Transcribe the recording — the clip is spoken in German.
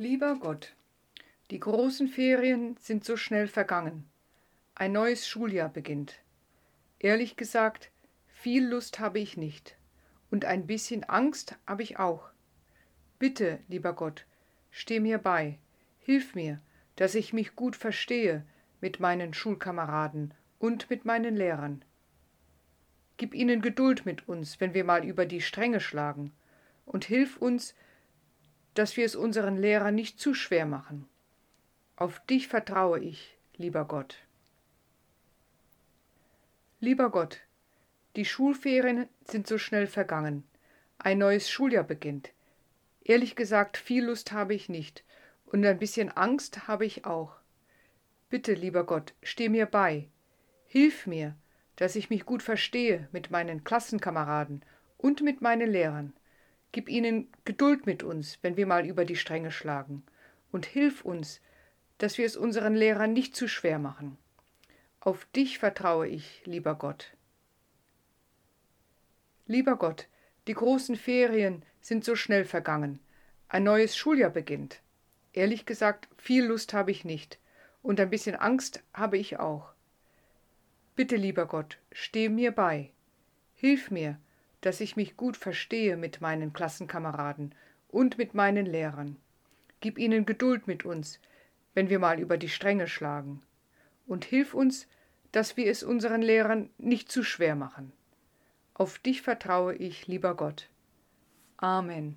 Lieber Gott, die großen Ferien sind so schnell vergangen. Ein neues Schuljahr beginnt. Ehrlich gesagt, viel Lust habe ich nicht. Und ein bisschen Angst habe ich auch. Bitte, lieber Gott, steh mir bei, hilf mir, dass ich mich gut verstehe mit meinen Schulkameraden und mit meinen Lehrern. Gib ihnen Geduld mit uns, wenn wir mal über die Stränge schlagen, und hilf uns, dass wir es unseren Lehrern nicht zu schwer machen. Auf dich vertraue ich, lieber Gott. Lieber Gott, die Schulferien sind so schnell vergangen. Ein neues Schuljahr beginnt. Ehrlich gesagt, viel Lust habe ich nicht, und ein bisschen Angst habe ich auch. Bitte, lieber Gott, steh mir bei. Hilf mir, dass ich mich gut verstehe mit meinen Klassenkameraden und mit meinen Lehrern. Gib ihnen Geduld mit uns, wenn wir mal über die Stränge schlagen, und hilf uns, dass wir es unseren Lehrern nicht zu schwer machen. Auf dich vertraue ich, lieber Gott. Lieber Gott, die großen Ferien sind so schnell vergangen. Ein neues Schuljahr beginnt. Ehrlich gesagt, viel Lust habe ich nicht, und ein bisschen Angst habe ich auch. Bitte, lieber Gott, steh mir bei. Hilf mir, dass ich mich gut verstehe mit meinen Klassenkameraden und mit meinen Lehrern. Gib ihnen Geduld mit uns, wenn wir mal über die Stränge schlagen. Und hilf uns, dass wir es unseren Lehrern nicht zu schwer machen. Auf dich vertraue ich, lieber Gott. Amen.